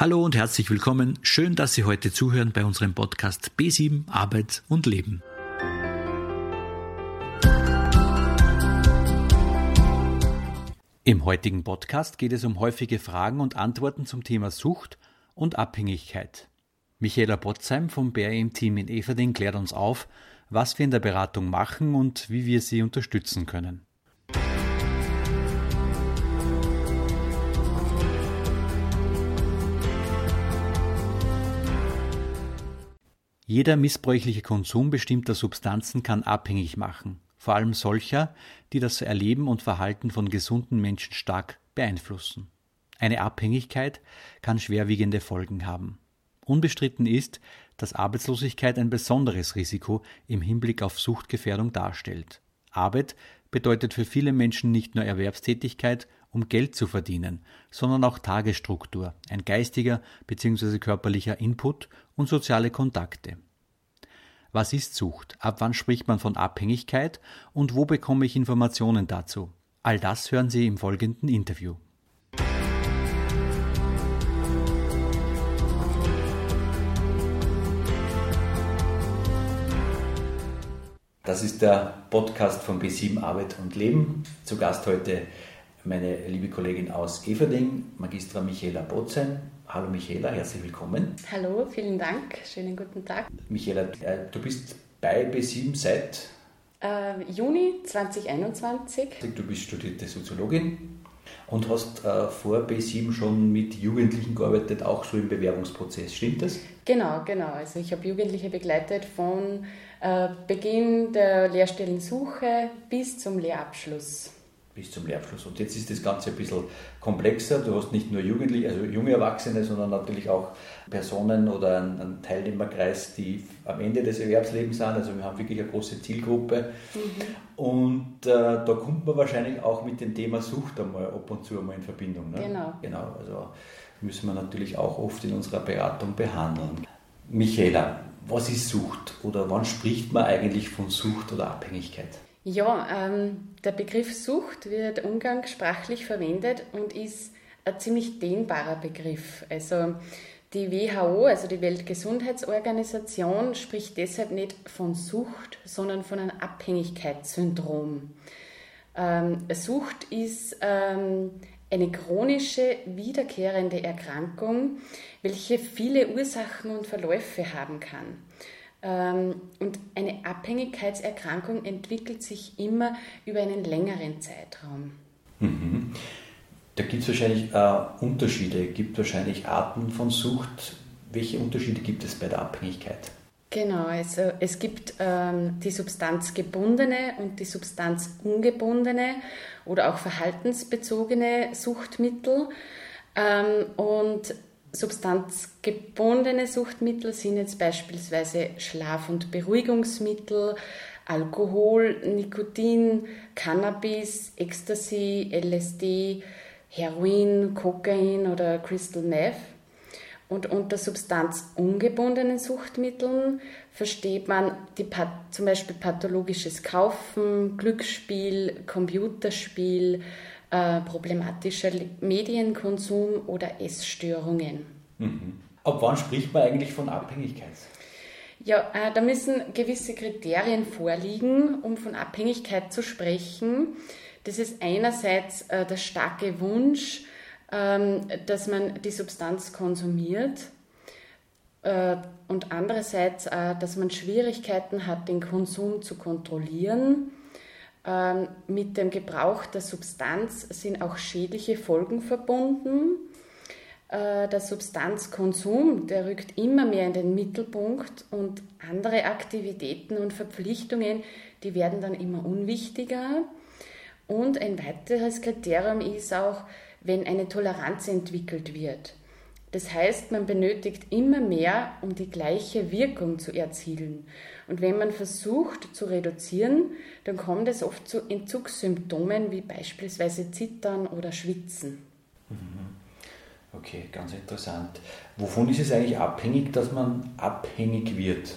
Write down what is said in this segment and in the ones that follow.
Hallo und herzlich willkommen. Schön, dass Sie heute zuhören bei unserem Podcast B7 Arbeit und Leben. Im heutigen Podcast geht es um häufige Fragen und Antworten zum Thema Sucht und Abhängigkeit. Michaela Botzheim vom BRM-Team in Everding klärt uns auf, was wir in der Beratung machen und wie wir sie unterstützen können. Jeder missbräuchliche Konsum bestimmter Substanzen kann abhängig machen, vor allem solcher, die das Erleben und Verhalten von gesunden Menschen stark beeinflussen. Eine Abhängigkeit kann schwerwiegende Folgen haben. Unbestritten ist, dass Arbeitslosigkeit ein besonderes Risiko im Hinblick auf Suchtgefährdung darstellt. Arbeit bedeutet für viele Menschen nicht nur Erwerbstätigkeit, um Geld zu verdienen, sondern auch Tagesstruktur, ein geistiger bzw. körperlicher Input und soziale Kontakte. Was ist Sucht? Ab wann spricht man von Abhängigkeit und wo bekomme ich Informationen dazu? All das hören Sie im folgenden Interview. Das ist der Podcast von B7 Arbeit und Leben. Zu Gast heute meine liebe Kollegin aus Everding, Magistra Michaela Botzen. Hallo Michaela, herzlich willkommen. Hallo, vielen Dank, schönen guten Tag. Michaela, äh, du bist bei B7 seit äh, Juni 2021. Du bist studierte Soziologin und hast äh, vor B7 schon mit Jugendlichen gearbeitet, auch so im Bewerbungsprozess, stimmt das? Genau, genau. Also ich habe Jugendliche begleitet von äh, Beginn der Lehrstellensuche bis zum Lehrabschluss bis zum Lehrabschluss. Und jetzt ist das Ganze ein bisschen komplexer. Du hast nicht nur Jugendliche, also junge Erwachsene, sondern natürlich auch Personen oder einen, Teilnehmerkreis, die am Ende des Erwerbslebens sind. Also wir haben wirklich eine große Zielgruppe. Mhm. Und äh, da kommt man wahrscheinlich auch mit dem Thema Sucht einmal ab und zu einmal in Verbindung. Ne? Genau. Genau, also müssen wir natürlich auch oft in unserer Beratung behandeln. Michaela, was ist Sucht oder wann spricht man eigentlich von Sucht oder Abhängigkeit? Ja, ähm, der Begriff Sucht wird umgangssprachlich verwendet und ist ein ziemlich dehnbarer Begriff. Also die WHO, also die Weltgesundheitsorganisation, spricht deshalb nicht von Sucht, sondern von einem Abhängigkeitssyndrom. Ähm, Sucht ist ähm, eine chronische, wiederkehrende Erkrankung, welche viele Ursachen und Verläufe haben kann. Ähm, und eine Abhängigkeitserkrankung entwickelt sich immer über einen längeren Zeitraum. Mhm. Da gibt es wahrscheinlich äh, Unterschiede, gibt wahrscheinlich Arten von Sucht. Welche Unterschiede gibt es bei der Abhängigkeit? Genau, also es gibt ähm, die substanzgebundene und die substanzungebundene oder auch verhaltensbezogene Suchtmittel. Ähm, und Substanzgebundene Suchtmittel sind jetzt beispielsweise Schlaf- und Beruhigungsmittel, Alkohol, Nikotin, Cannabis, Ecstasy, LSD, Heroin, Kokain oder Crystal Meth. Und unter substanzungebundenen Suchtmitteln versteht man die, zum Beispiel pathologisches Kaufen, Glücksspiel, Computerspiel, äh, problematischer Medienkonsum oder Essstörungen. Mhm. Ab wann spricht man eigentlich von Abhängigkeit? Ja, äh, da müssen gewisse Kriterien vorliegen, um von Abhängigkeit zu sprechen. Das ist einerseits äh, der starke Wunsch, ähm, dass man die Substanz konsumiert äh, und andererseits, äh, dass man Schwierigkeiten hat, den Konsum zu kontrollieren mit dem Gebrauch der Substanz sind auch schädliche Folgen verbunden. Äh, der Substanzkonsum, der rückt immer mehr in den Mittelpunkt und andere Aktivitäten und Verpflichtungen, die werden dann immer unwichtiger. Und ein weiteres Kriterium ist auch, wenn eine Toleranz entwickelt wird. Das heißt, man benötigt immer mehr, um die gleiche Wirkung zu erzielen. Und wenn man versucht zu reduzieren, dann kommt es oft zu Entzugssymptomen wie beispielsweise Zittern oder Schwitzen. Mhm. Okay, ganz interessant. Wovon ist es eigentlich abhängig, dass man abhängig wird?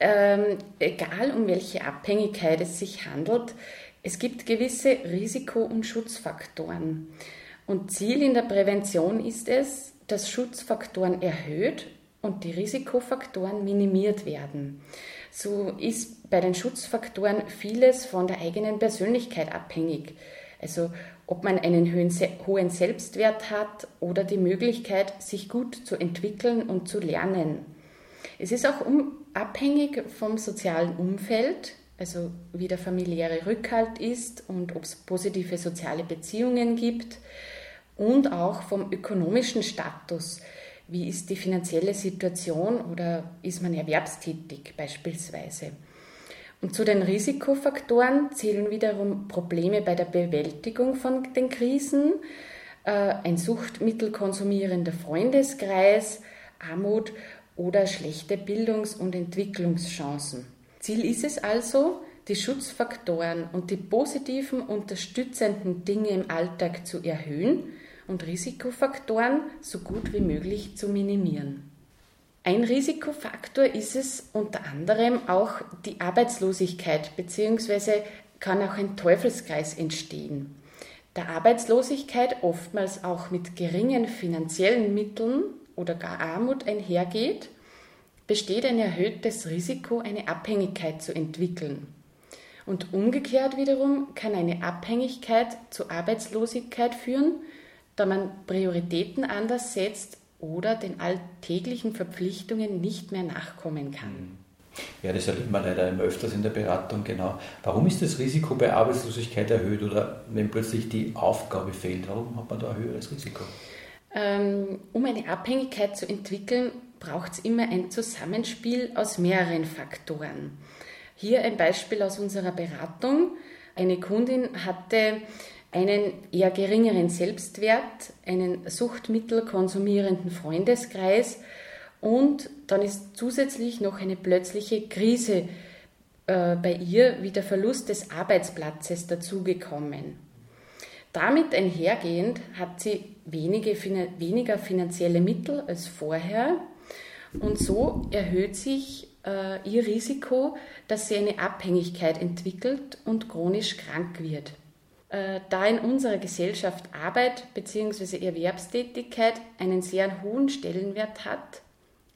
Ähm, egal um welche Abhängigkeit es sich handelt, es gibt gewisse Risiko- und Schutzfaktoren. Und Ziel in der Prävention ist es, dass Schutzfaktoren erhöht und die Risikofaktoren minimiert werden. So ist bei den Schutzfaktoren vieles von der eigenen Persönlichkeit abhängig. Also ob man einen hohen Selbstwert hat oder die Möglichkeit, sich gut zu entwickeln und zu lernen. Es ist auch abhängig vom sozialen Umfeld, also wie der familiäre Rückhalt ist und ob es positive soziale Beziehungen gibt und auch vom ökonomischen Status. Wie ist die finanzielle Situation oder ist man erwerbstätig beispielsweise? Und zu den Risikofaktoren zählen wiederum Probleme bei der Bewältigung von den Krisen, äh, ein suchtmittelkonsumierender Freundeskreis, Armut oder schlechte Bildungs- und Entwicklungschancen. Ziel ist es also, die Schutzfaktoren und die positiven unterstützenden Dinge im Alltag zu erhöhen und Risikofaktoren so gut wie möglich zu minimieren. Ein Risikofaktor ist es unter anderem auch die Arbeitslosigkeit, beziehungsweise kann auch ein Teufelskreis entstehen. Der Arbeitslosigkeit oftmals auch mit geringen finanziellen Mitteln oder gar Armut einhergeht, besteht ein erhöhtes Risiko, eine Abhängigkeit zu entwickeln. Und umgekehrt wiederum kann eine Abhängigkeit zu Arbeitslosigkeit führen, da man Prioritäten anders setzt oder den alltäglichen Verpflichtungen nicht mehr nachkommen kann. Mhm. Ja, das erlebt man leider immer öfters in der Beratung, genau. Warum ist das Risiko bei Arbeitslosigkeit erhöht oder wenn plötzlich die Aufgabe fehlt, warum hat man da ein höheres Risiko? Ähm, um eine Abhängigkeit zu entwickeln, braucht es immer ein Zusammenspiel aus mehreren Faktoren. Hier ein Beispiel aus unserer Beratung. Eine Kundin hatte einen eher geringeren Selbstwert, einen Suchtmittel konsumierenden Freundeskreis und dann ist zusätzlich noch eine plötzliche Krise äh, bei ihr wie der Verlust des Arbeitsplatzes dazugekommen. Damit einhergehend hat sie wenige, weniger finanzielle Mittel als vorher und so erhöht sich äh, ihr Risiko, dass sie eine Abhängigkeit entwickelt und chronisch krank wird. Äh, da in unserer Gesellschaft Arbeit bzw. Erwerbstätigkeit einen sehr hohen Stellenwert hat,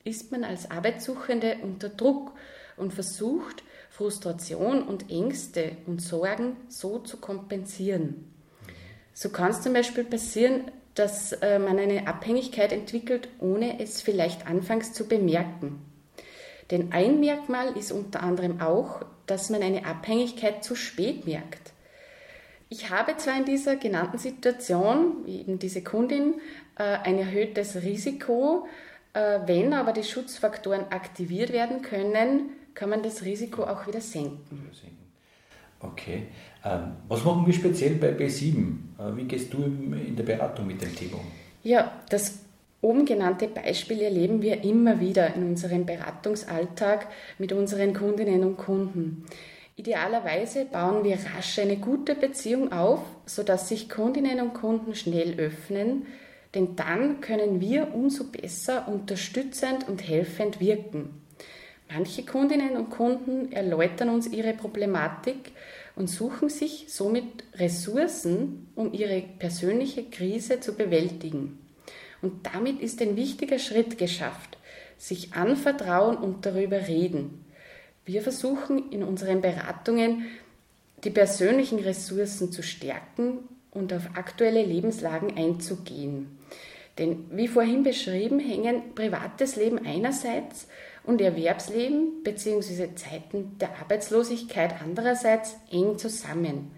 ist man als Arbeitssuchende unter Druck und versucht, Frustration und Ängste und Sorgen so zu kompensieren. So kann es zum Beispiel passieren, dass äh, man eine Abhängigkeit entwickelt, ohne es vielleicht anfangs zu bemerken. Denn ein Merkmal ist unter anderem auch, dass man eine Abhängigkeit zu spät merkt. Ich habe zwar in dieser genannten Situation, wie eben diese Kundin, äh, ein erhöhtes Risiko, äh, wenn aber die Schutzfaktoren aktiviert werden können, kann man das Risiko auch wieder senken. Okay. Ähm, was machen wir speziell bei B7? Äh, wie gehst du in der Beratung mit dem Thema um? Ja, das oben genannte Beispiel erleben wir immer wieder in unserem Beratungsalltag mit unseren Kundinnen und Kunden. Idealerweise bauen wir rasch eine gute Beziehung auf, sodass sich Kundinnen und Kunden schnell öffnen, denn dann können wir umso besser unterstützend und helfend wirken. Manche Kundinnen und Kunden erläutern uns ihre Problematik und suchen sich somit Ressourcen, um ihre persönliche Krise zu bewältigen. Und damit ist ein wichtiger Schritt geschafft, sich anvertrauen und darüber reden. Wir versuchen in unseren Beratungen die persönlichen Ressourcen zu stärken und auf aktuelle Lebenslagen einzugehen. Denn wie vorhin beschrieben, hängen privates Leben einerseits und Erwerbsleben bzw. Zeiten der Arbeitslosigkeit andererseits eng zusammen.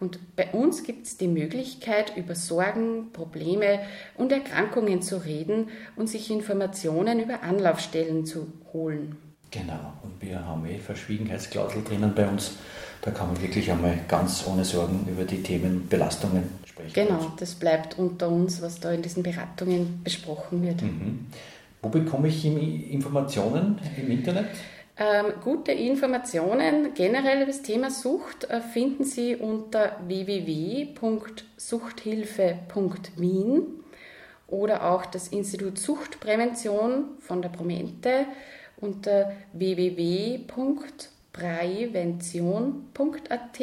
Und bei uns gibt es die Möglichkeit, über Sorgen, Probleme und Erkrankungen zu reden und sich Informationen über Anlaufstellen zu holen. Genau, und wir haben eh Verschwiegenheitsklausel drinnen bei uns. Da kann man wirklich einmal ganz ohne Sorgen über die Themen Belastungen sprechen. Genau, das bleibt unter uns, was da in diesen Beratungen besprochen wird. Mhm. Wo bekomme ich Informationen im Internet? Ähm, gute Informationen generell über das Thema Sucht äh, finden Sie unter www.suchthilfe.wien oder auch das Institut Suchtprävention von der Promente unter www.prävention.at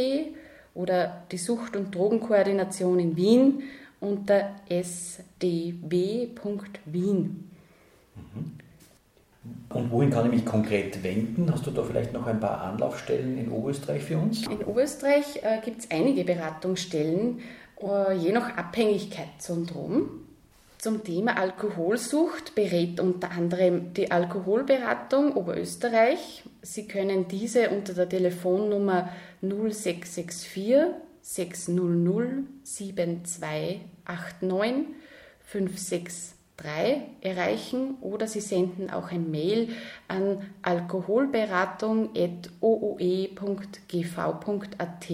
oder die Sucht- und Drogenkoordination in Wien unter sdw.wien. Mhm. Und wohin kann ich mich konkret wenden? Hast du da vielleicht noch ein paar Anlaufstellen in Oberösterreich für uns? In Oberösterreich äh, gibt es einige Beratungsstellen, äh, je nach Abhängigkeitssyndrom. Zum Thema Alkoholsucht berät unter anderem die Alkoholberatung Oberösterreich. Sie können diese unter der Telefonnummer 0664 600 7289 56 3 erreichen oder Sie senden auch ein Mail an alkoholberatung.ooe.gv.at.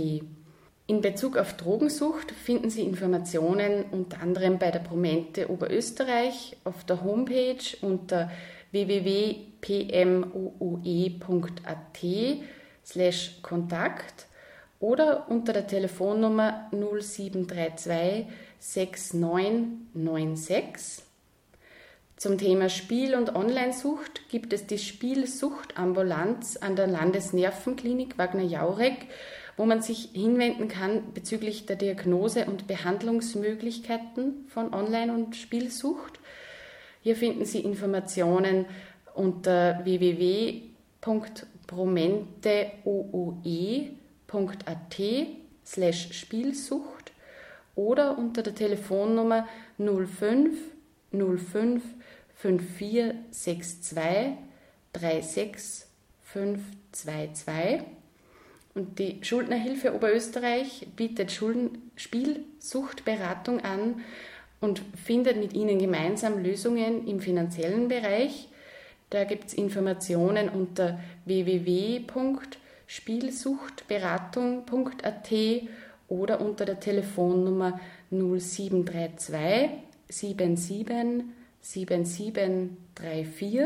In Bezug auf Drogensucht finden Sie Informationen unter anderem bei der Promente Oberösterreich auf der Homepage unter www.pmooe.at slash Kontakt oder unter der Telefonnummer 0732 6996 zum Thema Spiel- und Onlinesucht gibt es die Spielsuchtambulanz an der Landesnervenklinik Wagner-Jaurek, wo man sich hinwenden kann bezüglich der Diagnose und Behandlungsmöglichkeiten von Online- und Spielsucht. Hier finden Sie Informationen unter www.promenteooe.at slash Spielsucht oder unter der Telefonnummer 05 05 5462 36522. Und die Schuldnerhilfe Oberösterreich bietet Spielsuchtberatung an und findet mit Ihnen gemeinsam Lösungen im finanziellen Bereich. Da gibt es Informationen unter www.spielsuchtberatung.at oder unter der Telefonnummer 0732 77 7734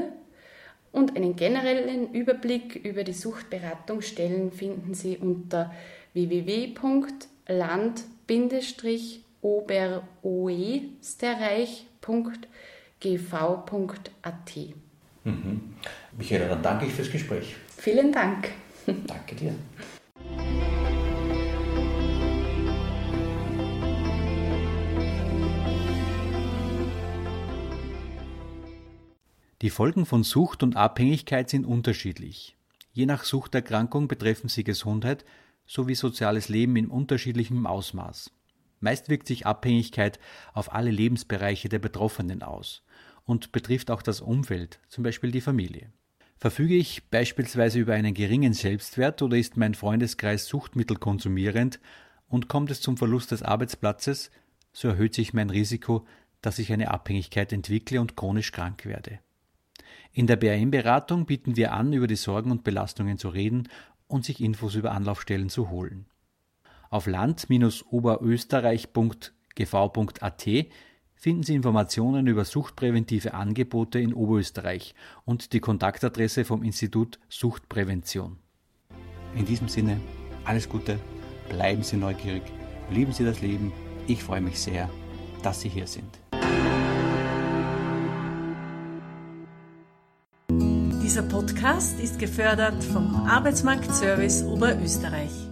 und einen generellen Überblick über die Suchtberatungsstellen finden Sie unter www.land-oberoesterreich.gv.at. Mhm. Michaela, dann danke ich fürs Gespräch. Vielen Dank. Danke dir. Die Folgen von Sucht und Abhängigkeit sind unterschiedlich. Je nach Suchterkrankung betreffen sie Gesundheit sowie soziales Leben in unterschiedlichem Ausmaß. Meist wirkt sich Abhängigkeit auf alle Lebensbereiche der Betroffenen aus und betrifft auch das Umfeld, zum Beispiel die Familie. Verfüge ich beispielsweise über einen geringen Selbstwert oder ist mein Freundeskreis Suchtmittel konsumierend und kommt es zum Verlust des Arbeitsplatzes, so erhöht sich mein Risiko, dass ich eine Abhängigkeit entwickle und chronisch krank werde. In der BRM-Beratung bieten wir an, über die Sorgen und Belastungen zu reden und sich Infos über Anlaufstellen zu holen. Auf land-oberösterreich.gv.at finden Sie Informationen über suchtpräventive Angebote in Oberösterreich und die Kontaktadresse vom Institut Suchtprävention. In diesem Sinne, alles Gute, bleiben Sie neugierig, lieben Sie das Leben. Ich freue mich sehr, dass Sie hier sind. Dieser Podcast ist gefördert vom Arbeitsmarktservice Oberösterreich.